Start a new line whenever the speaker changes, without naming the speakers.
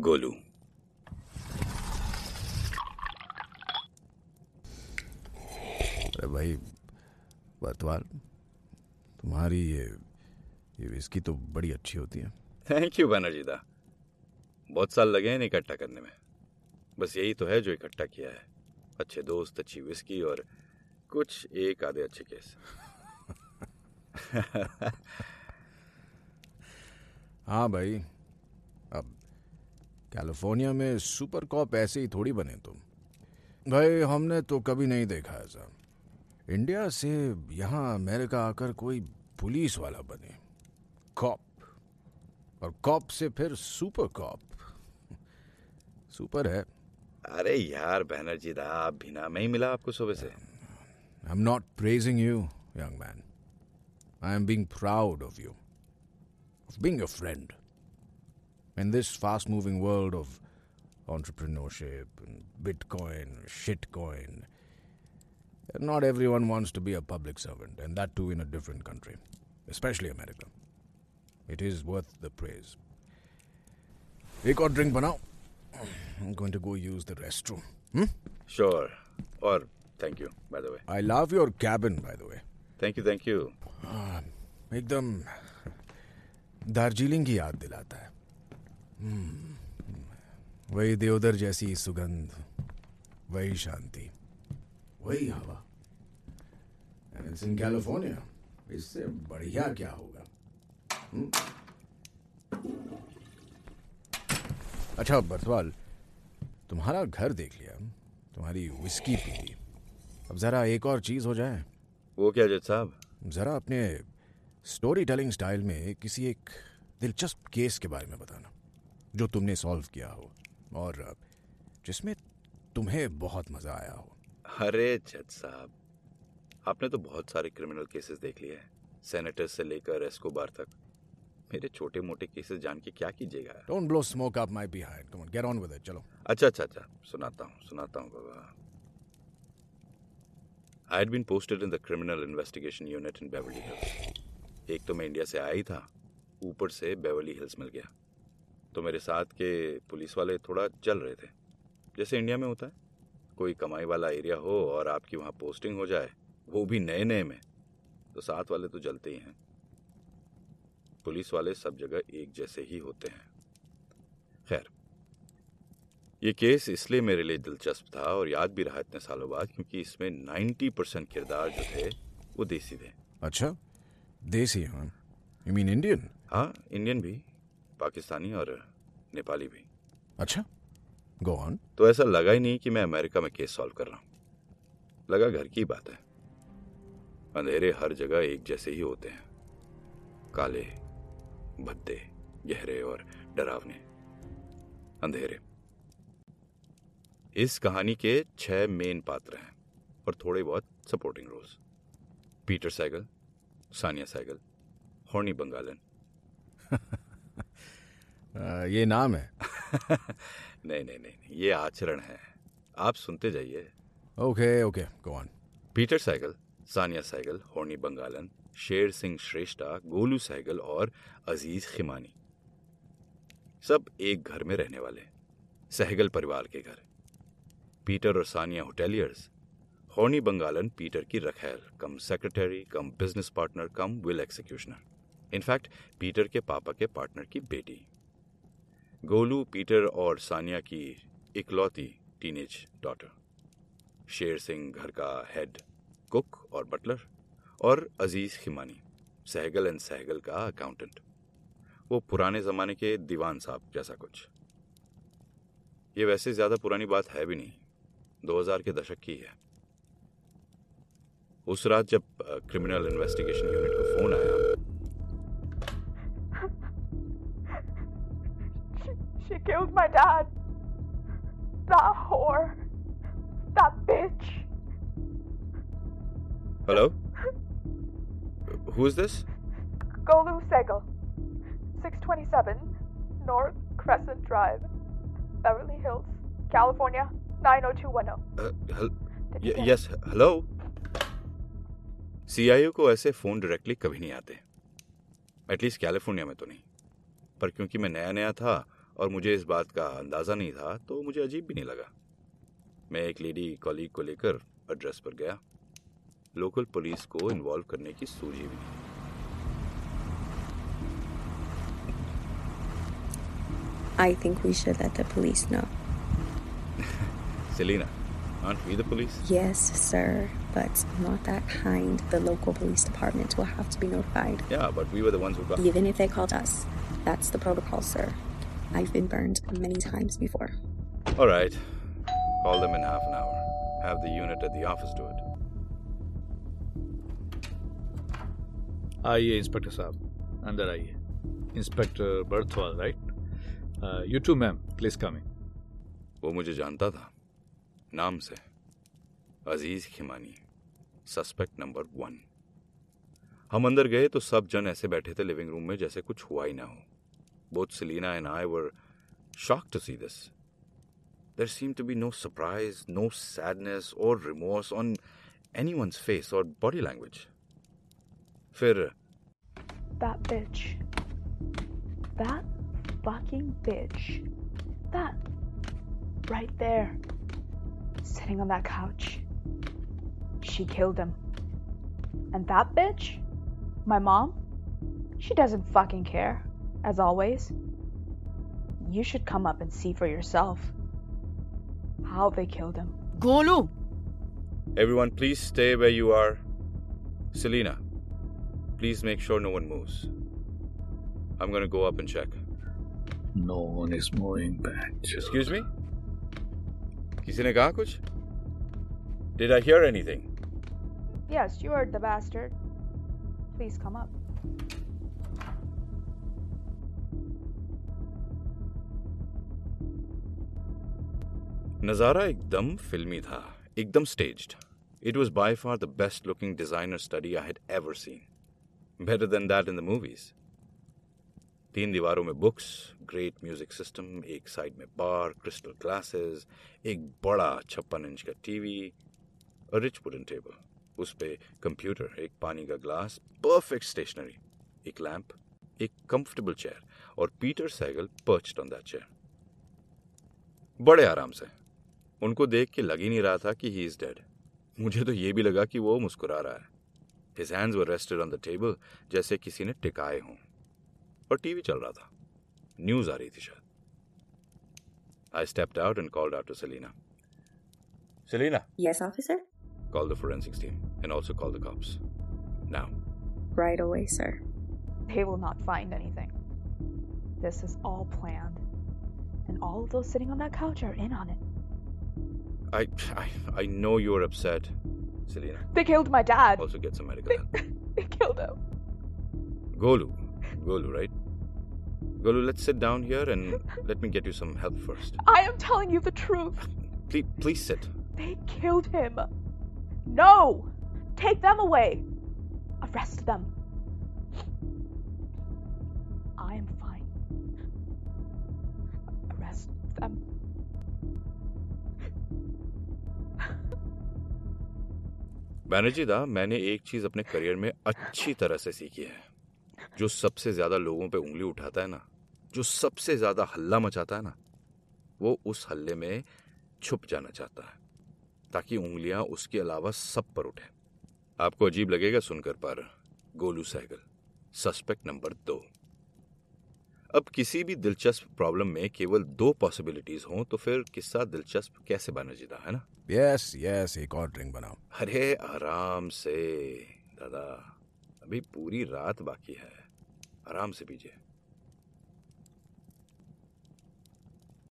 गोलू।
अरे भाई बतवाल तुम्हारी ये ये विस्की तो बड़ी अच्छी होती है।
थैंक यू बनर्जी दा बहुत साल लगे हैं इकट्ठा करने में। बस यही तो है जो इकट्ठा किया है। अच्छे दोस्त अच्छी विस्की और कुछ एक आधे अच्छे केस।
हाँ भाई कैलिफ़ोर्निया में सुपर कॉप ऐसे ही थोड़ी बने तुम। भाई हमने तो कभी नहीं देखा ऐसा। इंडिया से यहाँ अमेरिका आकर कोई पुलिस वाला बने। कॉप। और कॉप से फिर सुपर कॉप। सुपर है।
अरे यार बैनर्जी दा आप बिना में ही मिला आपको सुबह से।
I am not praising you young man I am being proud of you of being a friend. In this fast moving world of entrepreneurship and Bitcoin, shitcoin, not everyone wants to be a public servant, and that too in a different country, especially America. It is worth the praise. एक और drink बनाओ I'm going to go use the restroom. Hmm?
Sure और thank you by the way
I love your cabin, by the way.
Thank you thank you
एकदम दार्जिलिंग की याद दिलाता है हम्म, वही देवदर जैसी सुगंध वही शांति। वही हवा। in कैलिफ़ोर्निया इससे बढ़िया क्या होगा? हम्म? अच्छा बरतवाल तुम्हारा घर देख लिया तुम्हारी विस्की पी ली। अब जरा एक और चीज़ हो जाए।
वो क्या जज साहब?
जरा अपने स्टोरी टेलिंग स्टाइल में किसी एक दिलचस्प केस के बारे में बताना। जो तुमने सॉल्व किया हो और जिसमें तुम्हें बहुत मज़ा आया हो।
अरे जज साहब आपने तो बहुत सारे क्रिमिनल केसेस देख लिए हैं। सेनेटर से लेकर एस्कोबार तक। मेरे छोटे मोटे केसेस जान के क्या कीजिएगा?
Don't blow smoke up my behind come on get on with it चलो।
अच्छा अच्छा अच्छा। सुनाता हूँ सुनाता हूँ बाबा। I had been posted in the criminal investigation unit in Beverly Hills एक तो मैं इंडिया से आया ही था। ऊपर से बेवली हिल्स मिल गया। तो मेरे साथ के पुलिस वाले थोड़ा चल रहे थे। जैसे इंडिया में होता है। कोई कमाई वाला एरिया हो और आपकी वहाँ पोस्टिंग हो जाए वो भी नए नए में तो साथ वाले तो जलते ही हैं। पुलिस वाले सब जगह एक जैसे ही होते हैं। खैर ये केस इसलिए मेरे लिए दिलचस्प था और याद भी रहा इतने सालों बाद क्योंकि इसमें 90 परसेंट किरदार जो थे वो देसी थे।
अच्छा देसी हाँ। यू मीन इंडियन
हाँ इंडियन भी पाकिस्तानी और नेपाली भी।
अच्छा गो ऑन
तो ऐसा लगा ही नहीं कि मैं अमेरिका में केस सॉल्व कर रहा हूँ। लगा घर की बात है। अंधेरे हर जगह एक जैसे ही होते हैं। काले भद्दे गहरे और डरावने। अंधेरे। इस कहानी के छह मेन पात्र हैं और थोड़े बहुत supporting roles Peter Saigal Sania Saigal Horny Bangalan
ये नाम है।
नहीं नहीं नहीं ये आचरण है। आप सुनते जाइए।
Okay okay go on
Peter Saigal Sania Saigal Horny Bangalan Sher Singh Shrestha Golu Saigal और अज़ीज़ खिमानी। सब एक घर में रहने वाले। सहगल परिवार के घर। पीटर और Sania hoteliers. Horny Bangalan Peter की रखैल। Cum secretary cum business partner cum will executioner. In fact Peter के पापा के पार्टनर की बेटी। गोलू, पीटर और सानिया की इकलौती टीनेज डॉटर। शेर सिंह घर का हेड कुक और बटलर और अज़ीज़ खिमानी, सहगल एंड सहगल का अकाउंटेंट वो पुराने जमाने के दीवान साहब जैसा कुछ। ये वैसे ज़्यादा पुरानी बात है भी नहीं। 2000 के दशक की है। उस रात जब क्रिमिनल इन्वेस्टिगेशन यूनिट को फ़ोन आया
She killed my dad. That whore. That bitch.
Hello who is this
Golu Segal. 627 North Crescent Drive, Beverly Hills, California, 90210. Did you get
yes hello CIO को ऐसे फ़ोन डायरेक्टली कभी नहीं आते at least California में तो नहीं पर क्योंकि मैं नया नया था और मुझे इस बात का अंदाज़ा नहीं था तो मुझे अजीब भी नहीं लगा मैं एक लेडी कॉलीग को लेकर एड्रेस पर गया लोकल पुलिस को इन्वॉल्व करने की सूझी भी
I think we should let the police know.
Selena, aren't we the police?
Yes, sir, but not that kind. The local police department will have to be notified.
Yeah, but we were the ones who got.
Even if they called us, that's the protocol, sir. I've been burned many times before.
All right. Call them in half an hour. Have the unit at the office do it.
आइए inspector साहब अंदर आइए inspector Barthwal right you too ma'am please come in
वो मुझे जानता था। नाम से। अज़ीज़ खिमानी। सस्पेक्ट नंबर वन हम अंदर गए तो सब जन ऐसे बैठे थे लिविंग रूम में जैसे कुछ हुआ ही ना हो। Both Selena and I were shocked to see this. There seemed to be no surprise, no sadness or remorse on anyone's face or body language. Fir.
That bitch. That fucking bitch. That. Right there. Sitting on that couch. She killed him. And that bitch? My mom? She doesn't fucking care. As always. You should come up and see for yourself. How they killed him.
Golu
everyone please stay where you are. Selena, please make sure no one moves. I'm gonna go up and check.
No one is moving back
Excuse me? किसी ने कहा कुछ? Did I hear anything?
Yes, you heard the bastard. Please come up.
नज़ारा एकदम फिल्मी था, एकदम staged it was by far the best looking designer study I had ever seen better than that in the movies तीन दीवारों में books great music system एक side में बार क्रिस्टल ग्लासेस एक बड़ा छप्पन इंच का टीवी और रिच वुडन टेबल उस पर कंप्यूटर एक पानी का ग्लास परफेक्ट स्टेशनरी एक लैंप एक कंफर्टेबल चेयर और Peter Saigal perched on that chair बड़े आराम से। उनको देख के लग ही नहीं रहा था कि ही इज डेड मुझे तो ये भी लगा कि वो मुस्कुरा रहा है his hands were rested on the table जैसे किसी ने टिकाए हों और टीवी चल रहा था न्यूज आ रही थी शायद I stepped out and called out to Selina Selina
Yes, officer?
call the forensics team and also call the cops now
Right away, sir.
They will not find anything. This is all planned. And all of those sitting on that couch are in on it.
I I, I know you're upset Selena
They killed my dad.
also get some medical help
They killed him.
Golu Golu right Golu let's sit down here and let me get you some help first
I am telling you the truth.
please please sit
They killed him. No! Take them away. Arrest them. I am fine. Arrest them.
Banerjee da, मैंने एक चीज़ अपने career में अच्छी तरह से सीखी है। जो सबसे ज़्यादा लोगों पे उंगली उठाता है ना, जो सबसे ज़्यादा हल्ला मचाता है ना, वो उस हल्ले में छुप जाना चाहता है, ताकि उंगलियाँ उसके अलावा सब पर उठे। आपको अजीब लगेगा सुनकर, पर गोलू सहगल सस्पेक्ट नंबर दो। अब किसी भी दिलचस्प प्रॉब्लम में केवल दो पॉसिबिलिटीज हों तो फिर किस्सा दिलचस्प कैसे बना जीता है ना?
Yes, yes, एक और ड्रिंक बनाओ।
अरे आराम से दादा। अभी पूरी रात बाकी है। आराम से पीजिए।